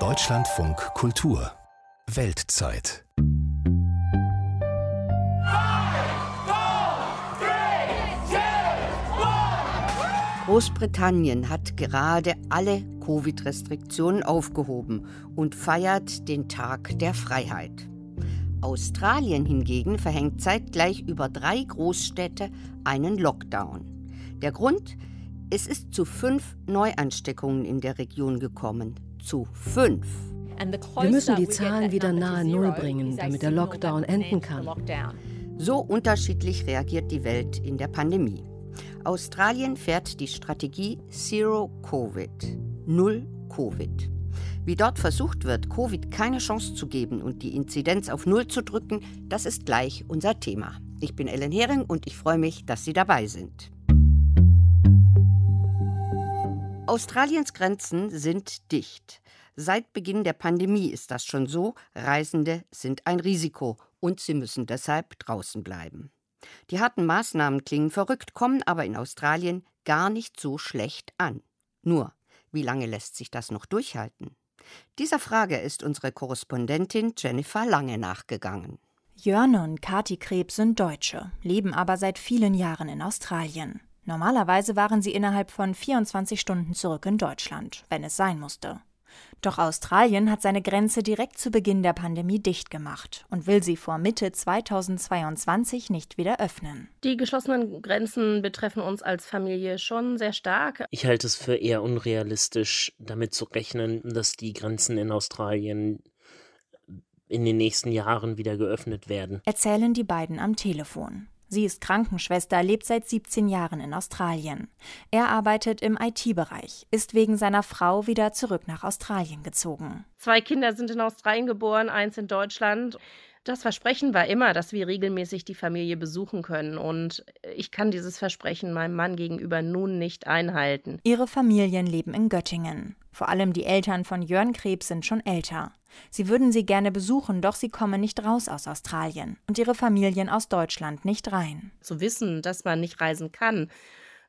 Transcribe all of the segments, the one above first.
Deutschlandfunk Kultur Weltzeit Großbritannien hat gerade alle Covid-Restriktionen aufgehoben und feiert den Tag der Freiheit. Australien hingegen verhängt zeitgleich über drei Großstädte einen Lockdown. Der Grund? Es ist zu fünf Neuansteckungen in der Region gekommen. Zu fünf. Wir müssen die Zahlen wieder nahe Null bringen, damit der Lockdown enden kann. So unterschiedlich reagiert die Welt in der Pandemie. Australien fährt die Strategie Zero Covid, Null Covid. Wie dort versucht wird, Covid keine Chance zu geben und die Inzidenz auf Null zu drücken, das ist gleich unser Thema. Ich bin Ellen Hering und ich freue mich, dass Sie dabei sind. Australiens Grenzen sind dicht. Seit Beginn der Pandemie ist das schon so. Reisende sind ein Risiko und sie müssen deshalb draußen bleiben. Die harten Maßnahmen klingen verrückt, kommen aber in Australien gar nicht so schlecht an. Nur, wie lange lässt sich das noch durchhalten? Dieser Frage ist unsere Korrespondentin Jennifer Lange nachgegangen. Jörn und Kati Krebs sind Deutsche, leben aber seit vielen Jahren in Australien. Normalerweise waren sie innerhalb von 24 Stunden zurück in Deutschland, wenn es sein musste. Doch Australien hat seine Grenze direkt zu Beginn der Pandemie dicht gemacht und will sie vor Mitte 2022 nicht wieder öffnen. Die geschlossenen Grenzen betreffen uns als Familie schon sehr stark. Ich halte es für eher unrealistisch, damit zu rechnen, dass die Grenzen in Australien in den nächsten Jahren wieder geöffnet werden. Erzählen die beiden am Telefon. Sie ist Krankenschwester, lebt seit 17 Jahren in Australien. Er arbeitet im IT-Bereich, ist wegen seiner Frau wieder zurück nach Australien gezogen. Zwei Kinder sind in Australien geboren, eins in Deutschland. Das Versprechen war immer, dass wir regelmäßig die Familie besuchen können. Und ich kann dieses Versprechen meinem Mann gegenüber nun nicht einhalten. Ihre Familien leben in Göttingen. Vor allem die Eltern von Jörn Krebs sind schon älter. Sie würden sie gerne besuchen, doch sie kommen nicht raus aus Australien und ihre Familien aus Deutschland nicht rein. Zu wissen, dass man nicht reisen kann,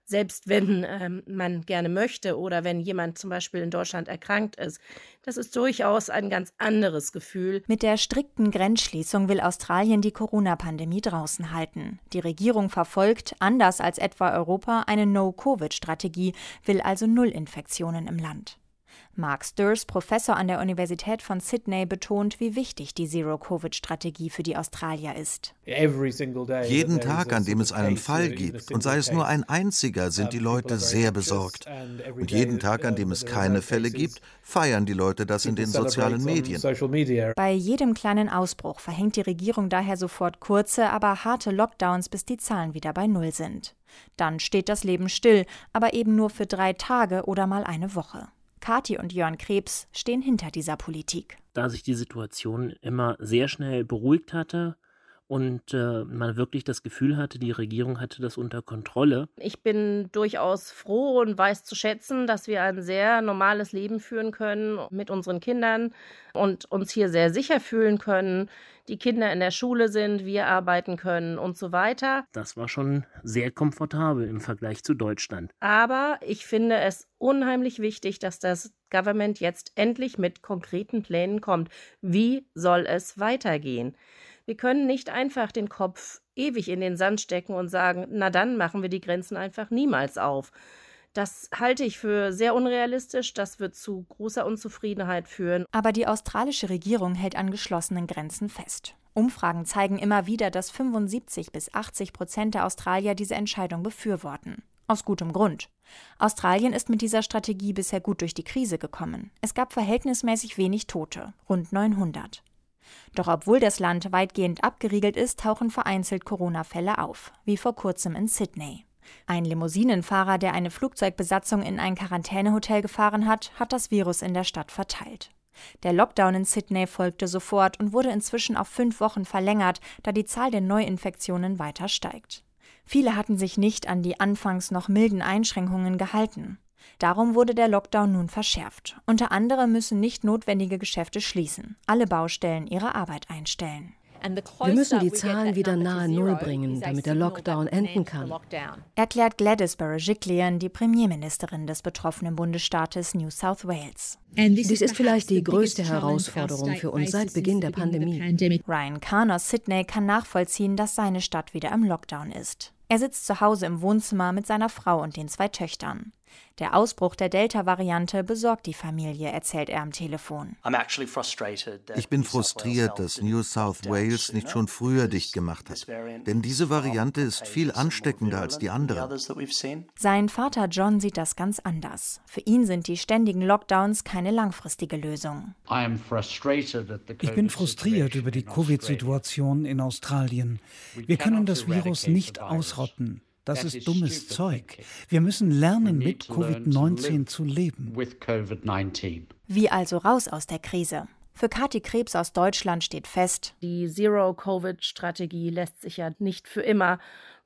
selbst wenn ähm, man gerne möchte oder wenn jemand zum Beispiel in Deutschland erkrankt ist. Das ist durchaus ein ganz anderes Gefühl. Mit der strikten Grenzschließung will Australien die Corona-Pandemie draußen halten. Die Regierung verfolgt, anders als etwa Europa, eine No-Covid-Strategie, will also Null Infektionen im Land. Mark Sturs, Professor an der Universität von Sydney, betont, wie wichtig die Zero-Covid-Strategie für die Australier ist. Jeden Tag, an dem es einen Fall gibt, und sei es nur ein einziger, sind die Leute sehr besorgt. Und jeden Tag, an dem es keine Fälle gibt, feiern die Leute das in den sozialen Medien. Bei jedem kleinen Ausbruch verhängt die Regierung daher sofort kurze, aber harte Lockdowns, bis die Zahlen wieder bei Null sind. Dann steht das Leben still, aber eben nur für drei Tage oder mal eine Woche. Kati und Jörn Krebs stehen hinter dieser Politik. Da sich die Situation immer sehr schnell beruhigt hatte, und äh, man wirklich das Gefühl hatte, die Regierung hatte das unter Kontrolle. Ich bin durchaus froh und weiß zu schätzen, dass wir ein sehr normales Leben führen können mit unseren Kindern und uns hier sehr sicher fühlen können. Die Kinder in der Schule sind, wir arbeiten können und so weiter. Das war schon sehr komfortabel im Vergleich zu Deutschland. Aber ich finde es unheimlich wichtig, dass das Government jetzt endlich mit konkreten Plänen kommt. Wie soll es weitergehen? Wir können nicht einfach den Kopf ewig in den Sand stecken und sagen, na dann machen wir die Grenzen einfach niemals auf. Das halte ich für sehr unrealistisch. Das wird zu großer Unzufriedenheit führen. Aber die australische Regierung hält an geschlossenen Grenzen fest. Umfragen zeigen immer wieder, dass 75 bis 80 Prozent der Australier diese Entscheidung befürworten. Aus gutem Grund. Australien ist mit dieser Strategie bisher gut durch die Krise gekommen. Es gab verhältnismäßig wenig Tote, rund 900. Doch obwohl das Land weitgehend abgeriegelt ist, tauchen vereinzelt Corona-Fälle auf, wie vor kurzem in Sydney. Ein Limousinenfahrer, der eine Flugzeugbesatzung in ein Quarantänehotel gefahren hat, hat das Virus in der Stadt verteilt. Der Lockdown in Sydney folgte sofort und wurde inzwischen auf fünf Wochen verlängert, da die Zahl der Neuinfektionen weiter steigt. Viele hatten sich nicht an die anfangs noch milden Einschränkungen gehalten. Darum wurde der Lockdown nun verschärft. Unter anderem müssen nicht notwendige Geschäfte schließen, alle Baustellen ihre Arbeit einstellen. Wir müssen die Zahlen wieder nahe Null bringen, damit der Lockdown enden kann. Erklärt Gladys Berejiklian, die Premierministerin des betroffenen Bundesstaates New South Wales. Dies ist vielleicht die größte Herausforderung für uns seit Beginn der Pandemie. Ryan Kahn aus Sydney kann nachvollziehen, dass seine Stadt wieder im Lockdown ist. Er sitzt zu Hause im Wohnzimmer mit seiner Frau und den zwei Töchtern. Der Ausbruch der Delta-Variante besorgt die Familie, erzählt er am Telefon. Ich bin frustriert, dass New South Wales nicht schon früher dicht gemacht hat. Denn diese Variante ist viel ansteckender als die andere. Sein Vater John sieht das ganz anders. Für ihn sind die ständigen Lockdowns keine langfristige Lösung. Ich bin frustriert über die Covid-Situation in Australien. Wir können das Virus nicht ausrotten. Das ist dummes Zeug. Wir müssen lernen, mit Covid-19 zu leben. Wie also raus aus der Krise? Für Kathi Krebs aus Deutschland steht fest, die Zero-Covid-Strategie lässt sich ja nicht für immer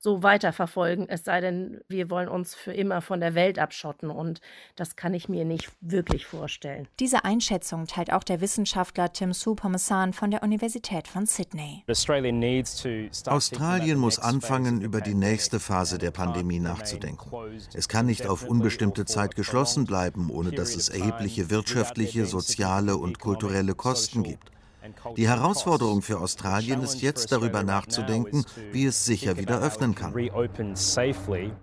so weiterverfolgen, es sei denn, wir wollen uns für immer von der Welt abschotten und das kann ich mir nicht wirklich vorstellen. Diese Einschätzung teilt auch der Wissenschaftler Tim Supamassan von der Universität von Sydney. Australien muss anfangen, über die nächste Phase der Pandemie nachzudenken. Es kann nicht auf unbestimmte Zeit geschlossen bleiben, ohne dass es erhebliche wirtschaftliche, soziale und kulturelle Kosten gibt. Die Herausforderung für Australien ist jetzt darüber nachzudenken, wie es sicher wieder öffnen kann.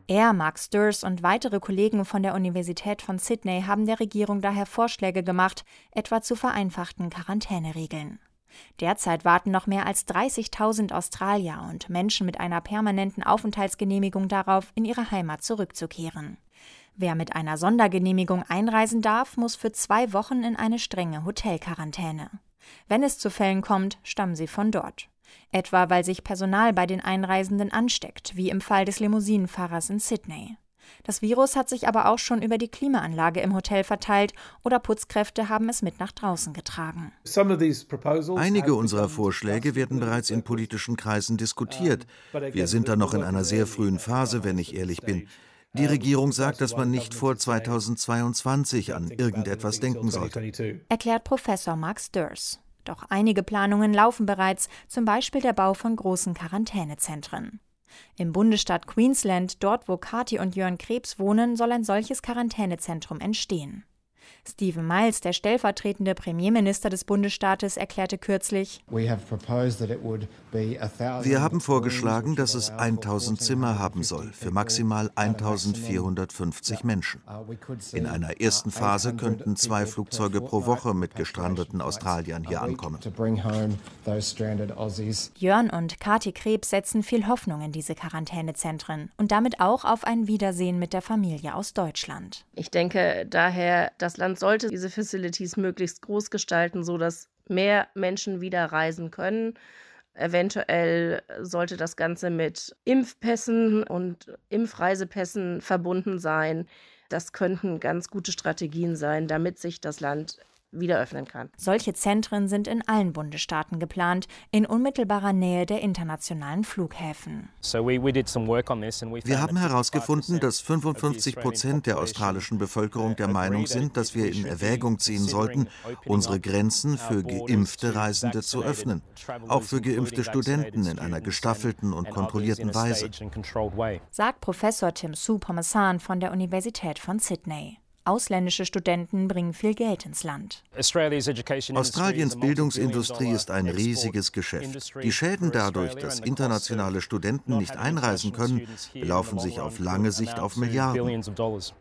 Er, Mark Sturz und weitere Kollegen von der Universität von Sydney haben der Regierung daher Vorschläge gemacht, etwa zu vereinfachten Quarantäneregeln. Derzeit warten noch mehr als 30.000 Australier und Menschen mit einer permanenten Aufenthaltsgenehmigung darauf, in ihre Heimat zurückzukehren. Wer mit einer Sondergenehmigung einreisen darf, muss für zwei Wochen in eine strenge Hotelquarantäne. Wenn es zu Fällen kommt, stammen sie von dort. Etwa weil sich Personal bei den Einreisenden ansteckt, wie im Fall des Limousinenfahrers in Sydney. Das Virus hat sich aber auch schon über die Klimaanlage im Hotel verteilt oder Putzkräfte haben es mit nach draußen getragen. Einige unserer Vorschläge werden bereits in politischen Kreisen diskutiert. Wir sind da noch in einer sehr frühen Phase, wenn ich ehrlich bin. Die Regierung sagt, dass man nicht vor 2022 an irgendetwas denken sollte. Erklärt Professor Mark Sturz. Doch einige Planungen laufen bereits, zum Beispiel der Bau von großen Quarantänezentren. Im Bundesstaat Queensland, dort wo Kati und Jörn Krebs wohnen, soll ein solches Quarantänezentrum entstehen. Stephen Miles, der stellvertretende Premierminister des Bundesstaates, erklärte kürzlich, Wir haben vorgeschlagen, dass es 1000 Zimmer haben soll, für maximal 1450 Menschen. In einer ersten Phase könnten zwei Flugzeuge pro Woche mit gestrandeten Australiern hier ankommen. Jörn und Kati Krebs setzen viel Hoffnung in diese Quarantänezentren und damit auch auf ein Wiedersehen mit der Familie aus Deutschland. Ich denke daher, das Land sollte diese Facilities möglichst groß gestalten, sodass mehr Menschen wieder reisen können. Eventuell sollte das Ganze mit Impfpässen und Impfreisepässen verbunden sein. Das könnten ganz gute Strategien sein, damit sich das Land wieder öffnen kann. Solche Zentren sind in allen Bundesstaaten geplant, in unmittelbarer Nähe der internationalen Flughäfen. Wir haben herausgefunden, dass 55 Prozent der australischen Bevölkerung der Meinung sind, dass wir in Erwägung ziehen sollten, unsere Grenzen für geimpfte Reisende zu öffnen, auch für geimpfte Studenten in einer gestaffelten und kontrollierten Weise. Sagt Professor Tim Supamassan von der Universität von Sydney. Ausländische Studenten bringen viel Geld ins Land. Australiens Bildungsindustrie ist ein riesiges Geschäft. Die Schäden dadurch, dass internationale Studenten nicht einreisen können, belaufen sich auf lange Sicht auf Milliarden.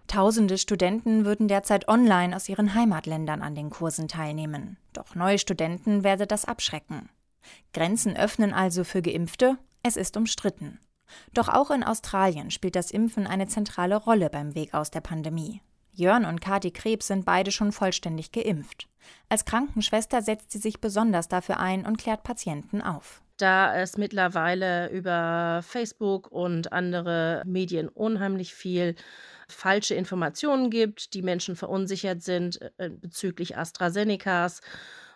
Tausende Studenten würden derzeit online aus ihren Heimatländern an den Kursen teilnehmen. Doch neue Studenten werde das abschrecken. Grenzen öffnen also für Geimpfte? Es ist umstritten. Doch auch in Australien spielt das Impfen eine zentrale Rolle beim Weg aus der Pandemie. Jörn und Kati Krebs sind beide schon vollständig geimpft. Als Krankenschwester setzt sie sich besonders dafür ein und klärt Patienten auf. Da es mittlerweile über Facebook und andere Medien unheimlich viel falsche Informationen gibt, die Menschen verunsichert sind äh, bezüglich AstraZenecas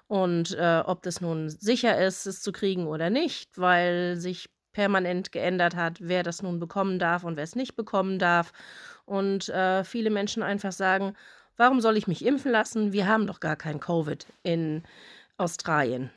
und äh, ob das nun sicher ist, es zu kriegen oder nicht, weil sich permanent geändert hat, wer das nun bekommen darf und wer es nicht bekommen darf. Und äh, viele Menschen einfach sagen, warum soll ich mich impfen lassen? Wir haben doch gar kein Covid in Australien.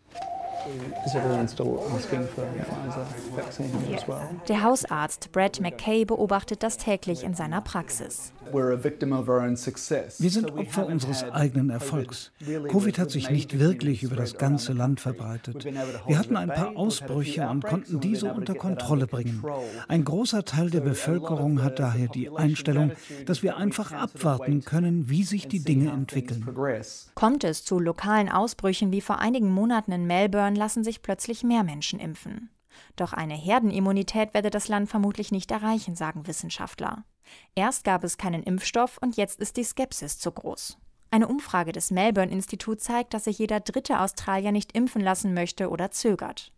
Der Hausarzt Brad McKay beobachtet das täglich in seiner Praxis. Wir sind Opfer unseres eigenen Erfolgs. Covid hat sich nicht wirklich über das ganze Land verbreitet. Wir hatten ein paar Ausbrüche und konnten diese unter Kontrolle bringen. Ein großer Teil der Bevölkerung hat daher die Einstellung, dass wir einfach abwarten können, wie sich die Dinge entwickeln. Kommt es zu lokalen Ausbrüchen wie vor einigen Monaten in Melbourne, lassen sich plötzlich mehr Menschen impfen. Doch eine Herdenimmunität werde das Land vermutlich nicht erreichen, sagen Wissenschaftler. Erst gab es keinen Impfstoff und jetzt ist die Skepsis zu groß. Eine Umfrage des Melbourne-Institut zeigt, dass sich jeder dritte Australier nicht impfen lassen möchte oder zögert.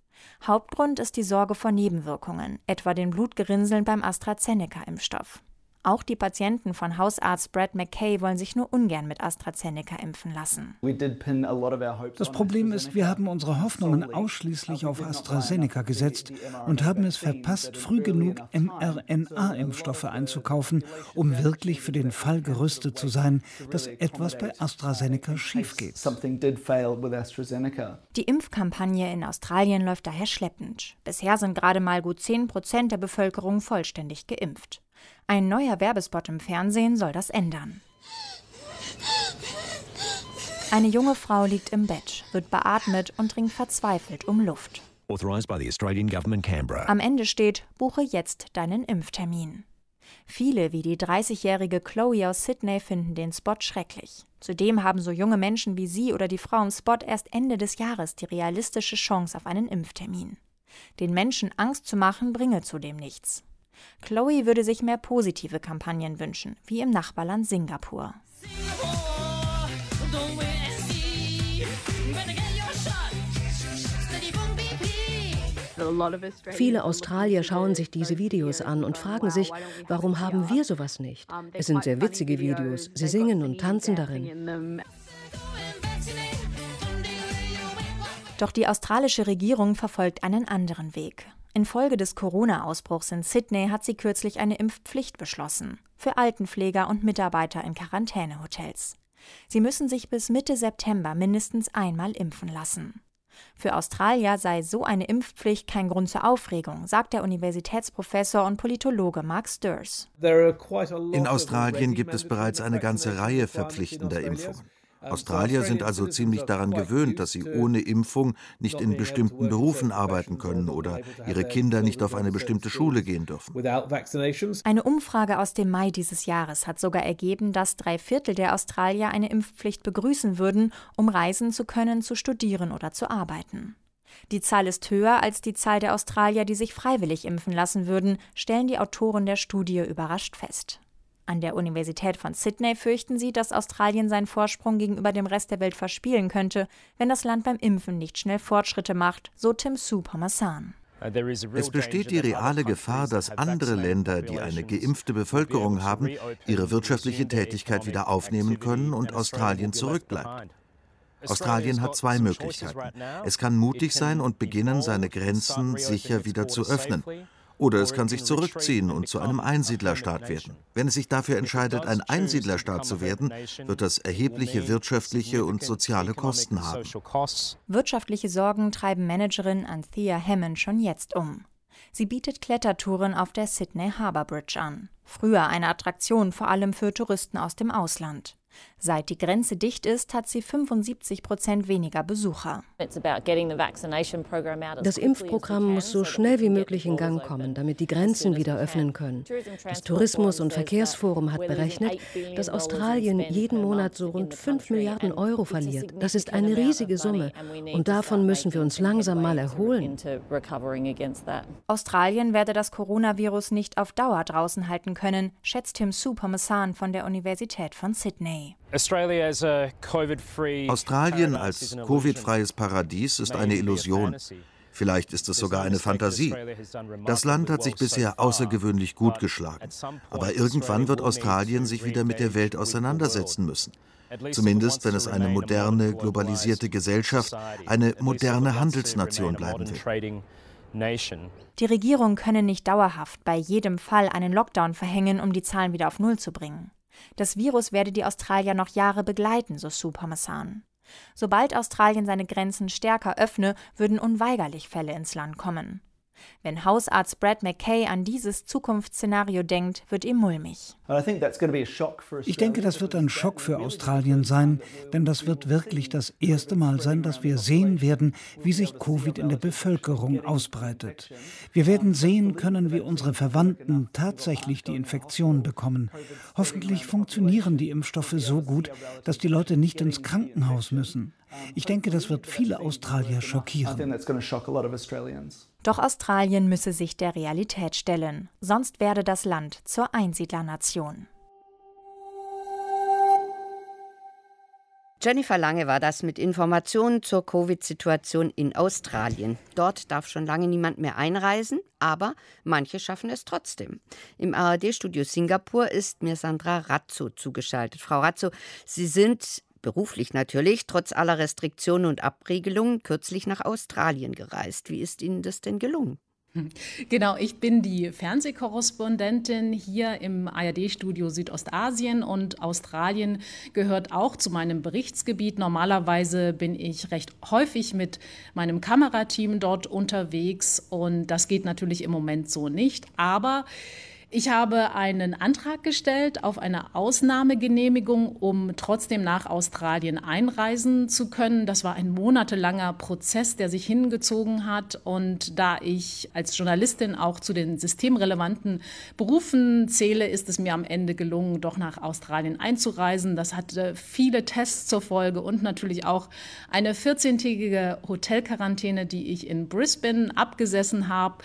Hauptgrund ist die Sorge vor Nebenwirkungen, etwa den Blutgerinnseln beim AstraZeneca-Impfstoff. Auch die Patienten von Hausarzt Brad McKay wollen sich nur ungern mit AstraZeneca impfen lassen. Das Problem ist, wir haben unsere Hoffnungen ausschließlich auf AstraZeneca gesetzt und haben es verpasst, früh genug mRNA-Impfstoffe einzukaufen, um wirklich für den Fall gerüstet zu sein, dass etwas bei AstraZeneca schief geht. Die Impfkampagne in Australien läuft daher schleppend. Bisher sind gerade mal gut 10 Prozent der Bevölkerung vollständig geimpft. Ein neuer Werbespot im Fernsehen soll das ändern. Eine junge Frau liegt im Bett, wird beatmet und ringt verzweifelt um Luft. Am Ende steht, buche jetzt deinen Impftermin. Viele, wie die 30-jährige Chloe aus Sydney, finden den Spot schrecklich. Zudem haben so junge Menschen wie sie oder die Frau im Spot erst Ende des Jahres die realistische Chance auf einen Impftermin. Den Menschen Angst zu machen, bringe zudem nichts. Chloe würde sich mehr positive Kampagnen wünschen, wie im Nachbarland Singapur. Viele Australier schauen sich diese Videos an und fragen sich, warum haben wir sowas nicht? Es sind sehr witzige Videos. Sie singen und tanzen darin. Doch die australische Regierung verfolgt einen anderen Weg. Infolge des Corona-Ausbruchs in Sydney hat sie kürzlich eine Impfpflicht beschlossen. Für Altenpfleger und Mitarbeiter in Quarantänehotels. Sie müssen sich bis Mitte September mindestens einmal impfen lassen. Für Australier sei so eine Impfpflicht kein Grund zur Aufregung, sagt der Universitätsprofessor und Politologe Mark Sturs. In Australien gibt es bereits eine ganze Reihe verpflichtender Impfungen. Australier sind also ziemlich daran gewöhnt, dass sie ohne Impfung nicht in bestimmten Berufen arbeiten können oder ihre Kinder nicht auf eine bestimmte Schule gehen dürfen. Eine Umfrage aus dem Mai dieses Jahres hat sogar ergeben, dass drei Viertel der Australier eine Impfpflicht begrüßen würden, um reisen zu können, zu studieren oder zu arbeiten. Die Zahl ist höher als die Zahl der Australier, die sich freiwillig impfen lassen würden, stellen die Autoren der Studie überrascht fest. An der Universität von Sydney fürchten sie, dass Australien seinen Vorsprung gegenüber dem Rest der Welt verspielen könnte, wenn das Land beim Impfen nicht schnell Fortschritte macht, so Tim Su Parmesan. Es besteht die reale Gefahr, dass andere Länder, die eine geimpfte Bevölkerung haben, ihre wirtschaftliche Tätigkeit wieder aufnehmen können und Australien zurückbleibt. Australien hat zwei Möglichkeiten. Es kann mutig sein und beginnen, seine Grenzen sicher wieder zu öffnen. Oder es kann sich zurückziehen und zu einem Einsiedlerstaat werden. Wenn es sich dafür entscheidet, ein Einsiedlerstaat zu werden, wird das erhebliche wirtschaftliche und soziale Kosten haben. Wirtschaftliche Sorgen treiben Managerin Anthea Hammond schon jetzt um. Sie bietet Klettertouren auf der Sydney Harbour Bridge an. Früher eine Attraktion vor allem für Touristen aus dem Ausland. Seit die Grenze dicht ist, hat sie 75 Prozent weniger Besucher. Das Impfprogramm muss so schnell wie möglich in Gang kommen, damit die Grenzen wieder öffnen können. Das Tourismus- und Verkehrsforum hat berechnet, dass Australien jeden Monat so rund 5 Milliarden Euro verliert. Das ist eine riesige Summe und davon müssen wir uns langsam mal erholen. Australien werde das Coronavirus nicht auf Dauer draußen halten können, schätzt Tim Supermasan von der Universität von Sydney. Australien als Covid-freies Paradies ist eine Illusion. Vielleicht ist es sogar eine Fantasie. Das Land hat sich bisher außergewöhnlich gut geschlagen. Aber irgendwann wird Australien sich wieder mit der Welt auseinandersetzen müssen. Zumindest wenn es eine moderne, globalisierte Gesellschaft, eine moderne Handelsnation bleiben will. Die Regierung könne nicht dauerhaft bei jedem Fall einen Lockdown verhängen, um die Zahlen wieder auf Null zu bringen. Das Virus werde die Australier noch Jahre begleiten, so Sue Parmesan. Sobald Australien seine Grenzen stärker öffne, würden unweigerlich Fälle ins Land kommen. Wenn Hausarzt Brad McKay an dieses Zukunftsszenario denkt, wird ihm mulmig. Ich denke, das wird ein Schock für Australien sein, denn das wird wirklich das erste Mal sein, dass wir sehen werden, wie sich Covid in der Bevölkerung ausbreitet. Wir werden sehen können, wie unsere Verwandten tatsächlich die Infektion bekommen. Hoffentlich funktionieren die Impfstoffe so gut, dass die Leute nicht ins Krankenhaus müssen. Ich denke, das wird viele Australier schockieren. Doch Australien müsse sich der Realität stellen, sonst werde das Land zur Einsiedlernation. Jennifer Lange war das mit Informationen zur Covid-Situation in Australien. Dort darf schon lange niemand mehr einreisen, aber manche schaffen es trotzdem. Im ARD-Studio Singapur ist mir Sandra Razzo zugeschaltet. Frau Razzo, Sie sind beruflich natürlich, trotz aller Restriktionen und Abregelungen kürzlich nach Australien gereist. Wie ist Ihnen das denn gelungen? Genau, ich bin die Fernsehkorrespondentin hier im ARD-Studio Südostasien und Australien gehört auch zu meinem Berichtsgebiet. Normalerweise bin ich recht häufig mit meinem Kamerateam dort unterwegs und das geht natürlich im Moment so nicht. Aber ich habe einen Antrag gestellt auf eine Ausnahmegenehmigung, um trotzdem nach Australien einreisen zu können. Das war ein monatelanger Prozess, der sich hingezogen hat. Und da ich als Journalistin auch zu den systemrelevanten Berufen zähle, ist es mir am Ende gelungen, doch nach Australien einzureisen. Das hatte viele Tests zur Folge und natürlich auch eine 14-tägige Hotelquarantäne, die ich in Brisbane abgesessen habe.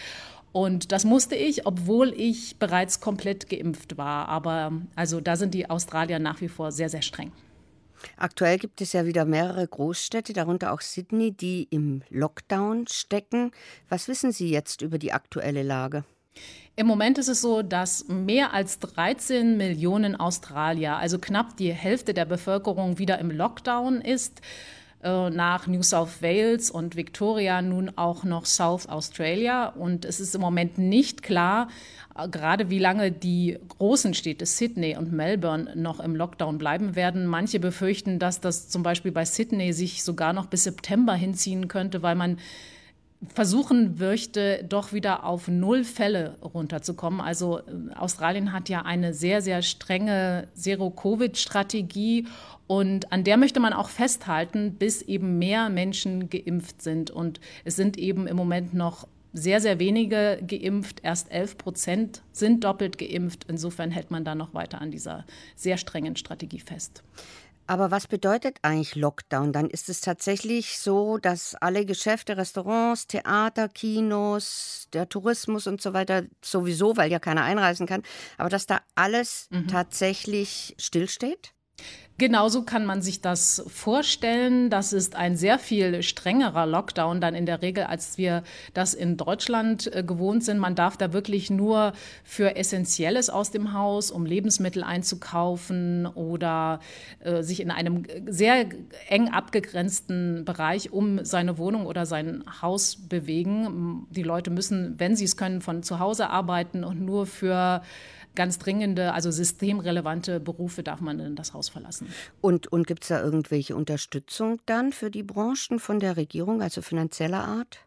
Und das musste ich, obwohl ich bereits komplett geimpft war. Aber also da sind die Australier nach wie vor sehr, sehr streng. Aktuell gibt es ja wieder mehrere Großstädte, darunter auch Sydney, die im Lockdown stecken. Was wissen Sie jetzt über die aktuelle Lage? Im Moment ist es so, dass mehr als 13 Millionen Australier, also knapp die Hälfte der Bevölkerung, wieder im Lockdown ist. Äh, nach New South Wales und Victoria nun auch noch South Australia. Und es ist im Moment nicht klar, äh, gerade wie lange die großen Städte Sydney und Melbourne noch im Lockdown bleiben werden. Manche befürchten, dass das zum Beispiel bei Sydney sich sogar noch bis September hinziehen könnte, weil man versuchen möchte, doch wieder auf null Fälle runterzukommen. Also äh, Australien hat ja eine sehr, sehr strenge Zero-Covid-Strategie und an der möchte man auch festhalten, bis eben mehr Menschen geimpft sind. Und es sind eben im Moment noch sehr, sehr wenige geimpft. Erst 11 Prozent sind doppelt geimpft. Insofern hält man da noch weiter an dieser sehr strengen Strategie fest. Aber was bedeutet eigentlich Lockdown? Dann ist es tatsächlich so, dass alle Geschäfte, Restaurants, Theater, Kinos, der Tourismus und so weiter sowieso, weil ja keiner einreisen kann, aber dass da alles mhm. tatsächlich stillsteht? Genauso kann man sich das vorstellen. Das ist ein sehr viel strengerer Lockdown dann in der Regel, als wir das in Deutschland äh, gewohnt sind. Man darf da wirklich nur für Essentielles aus dem Haus, um Lebensmittel einzukaufen oder äh, sich in einem sehr eng abgegrenzten Bereich um seine Wohnung oder sein Haus bewegen. Die Leute müssen, wenn sie es können, von zu Hause arbeiten und nur für ganz dringende, also systemrelevante Berufe darf man in das Haus verlassen. Und, und gibt es da irgendwelche Unterstützung dann für die Branchen von der Regierung, also finanzieller Art?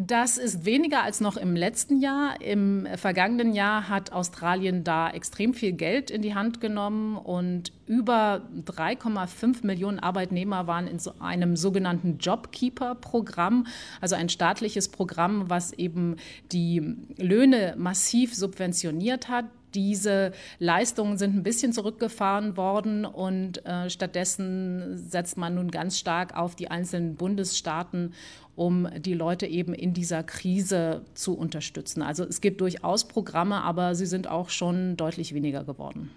Das ist weniger als noch im letzten Jahr. Im vergangenen Jahr hat Australien da extrem viel Geld in die Hand genommen und über 3,5 Millionen Arbeitnehmer waren in so einem sogenannten Jobkeeper-Programm, also ein staatliches Programm, was eben die Löhne massiv subventioniert hat diese Leistungen sind ein bisschen zurückgefahren worden und äh, stattdessen setzt man nun ganz stark auf die einzelnen Bundesstaaten, um die Leute eben in dieser Krise zu unterstützen. Also es gibt durchaus Programme, aber sie sind auch schon deutlich weniger geworden.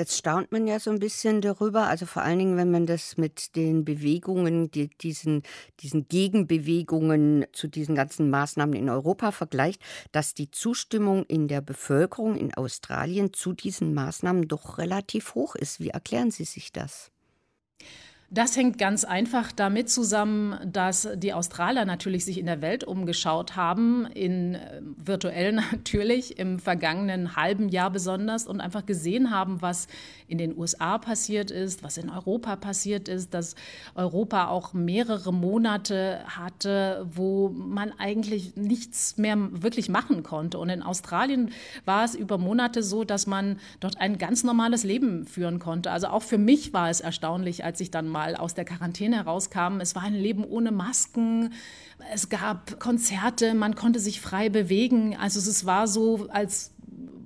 Jetzt staunt man ja so ein bisschen darüber, also vor allen Dingen, wenn man das mit den Bewegungen, die, diesen, diesen Gegenbewegungen zu diesen ganzen Maßnahmen in Europa vergleicht, dass die Zustimmung in der Bevölkerung in Australien zu diesen Maßnahmen doch relativ hoch ist. Wie erklären Sie sich das? Das hängt ganz einfach damit zusammen, dass die Australier natürlich sich in der Welt umgeschaut haben, in äh, virtuell natürlich, im vergangenen halben Jahr besonders und einfach gesehen haben, was in den USA passiert ist, was in Europa passiert ist, dass Europa auch mehrere Monate hatte, wo man eigentlich nichts mehr wirklich machen konnte. Und in Australien war es über Monate so, dass man dort ein ganz normales Leben führen konnte. Also auch für mich war es erstaunlich, als ich dann mal mal aus der Quarantäne herauskamen. Es war ein Leben ohne Masken. Es gab Konzerte, man konnte sich frei bewegen. Also es war so, als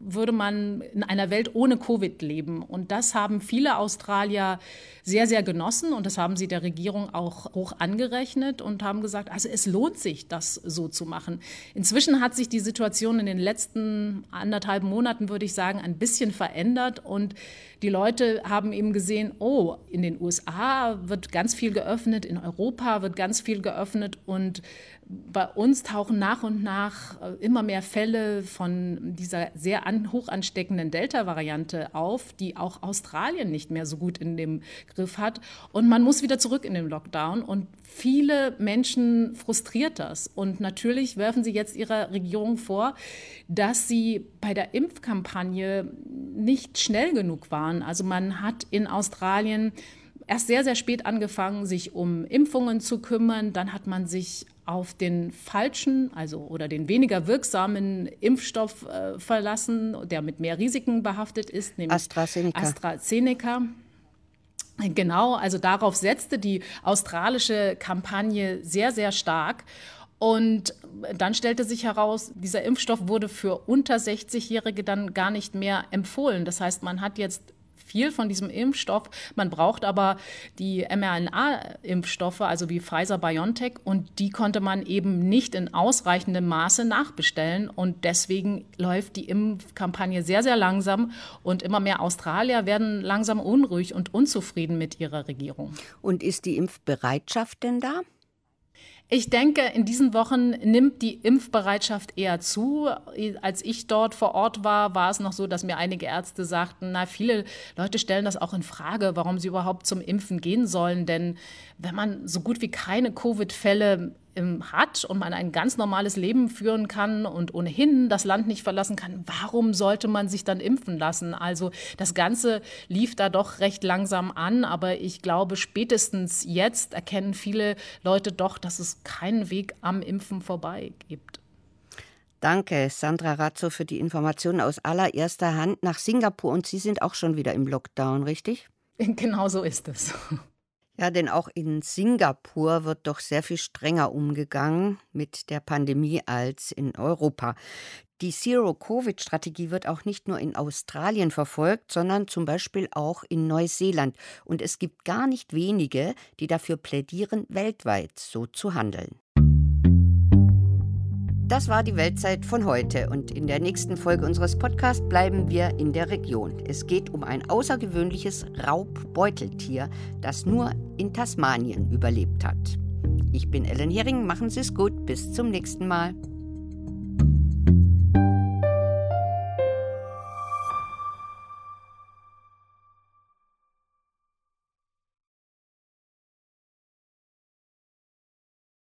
würde man in einer Welt ohne Covid leben. Und das haben viele Australier sehr, sehr genossen und das haben sie der Regierung auch hoch angerechnet und haben gesagt, also es lohnt sich, das so zu machen. Inzwischen hat sich die Situation in den letzten anderthalb Monaten, würde ich sagen, ein bisschen verändert und die Leute haben eben gesehen, oh, in den USA wird ganz viel geöffnet, in Europa wird ganz viel geöffnet und bei uns tauchen nach und nach äh, immer mehr Fälle von dieser sehr an, hoch ansteckenden Delta-Variante auf, die auch Australien nicht mehr so gut in dem Griff hat. Und man muss wieder zurück in den Lockdown. Und viele Menschen frustriert das. Und natürlich werfen sie jetzt ihrer Regierung vor, dass sie bei der Impfkampagne nicht schnell genug waren. Also man hat in Australien erst sehr, sehr spät angefangen, sich um Impfungen zu kümmern. Dann hat man sich auf den falschen, also oder den weniger wirksamen Impfstoff äh, verlassen, der mit mehr Risiken behaftet ist, nämlich AstraZeneca. AstraZeneca. Genau, also darauf setzte die australische Kampagne sehr, sehr stark. Und dann stellte sich heraus, dieser Impfstoff wurde für unter 60-Jährige dann gar nicht mehr empfohlen. Das heißt, man hat jetzt viel von diesem Impfstoff. Man braucht aber die mRNA-Impfstoffe, also wie Pfizer BioNTech, und die konnte man eben nicht in ausreichendem Maße nachbestellen. Und deswegen läuft die Impfkampagne sehr, sehr langsam. Und immer mehr Australier werden langsam unruhig und unzufrieden mit ihrer Regierung. Und ist die Impfbereitschaft denn da? Ich denke, in diesen Wochen nimmt die Impfbereitschaft eher zu. Als ich dort vor Ort war, war es noch so, dass mir einige Ärzte sagten, na, viele Leute stellen das auch in Frage, warum sie überhaupt zum Impfen gehen sollen. Denn wenn man so gut wie keine Covid-Fälle hat und man ein ganz normales Leben führen kann und ohnehin das Land nicht verlassen kann, warum sollte man sich dann impfen lassen? Also das Ganze lief da doch recht langsam an, aber ich glaube, spätestens jetzt erkennen viele Leute doch, dass es keinen Weg am Impfen vorbei gibt. Danke, Sandra Razzo, für die Informationen aus allererster Hand nach Singapur. Und Sie sind auch schon wieder im Lockdown, richtig? Genau so ist es. Ja, denn auch in Singapur wird doch sehr viel strenger umgegangen mit der Pandemie als in Europa. Die Zero-Covid-Strategie wird auch nicht nur in Australien verfolgt, sondern zum Beispiel auch in Neuseeland. Und es gibt gar nicht wenige, die dafür plädieren, weltweit so zu handeln. Das war die Weltzeit von heute und in der nächsten Folge unseres Podcasts bleiben wir in der Region. Es geht um ein außergewöhnliches Raubbeuteltier, das nur in Tasmanien überlebt hat. Ich bin Ellen Hering, machen Sie es gut, bis zum nächsten Mal.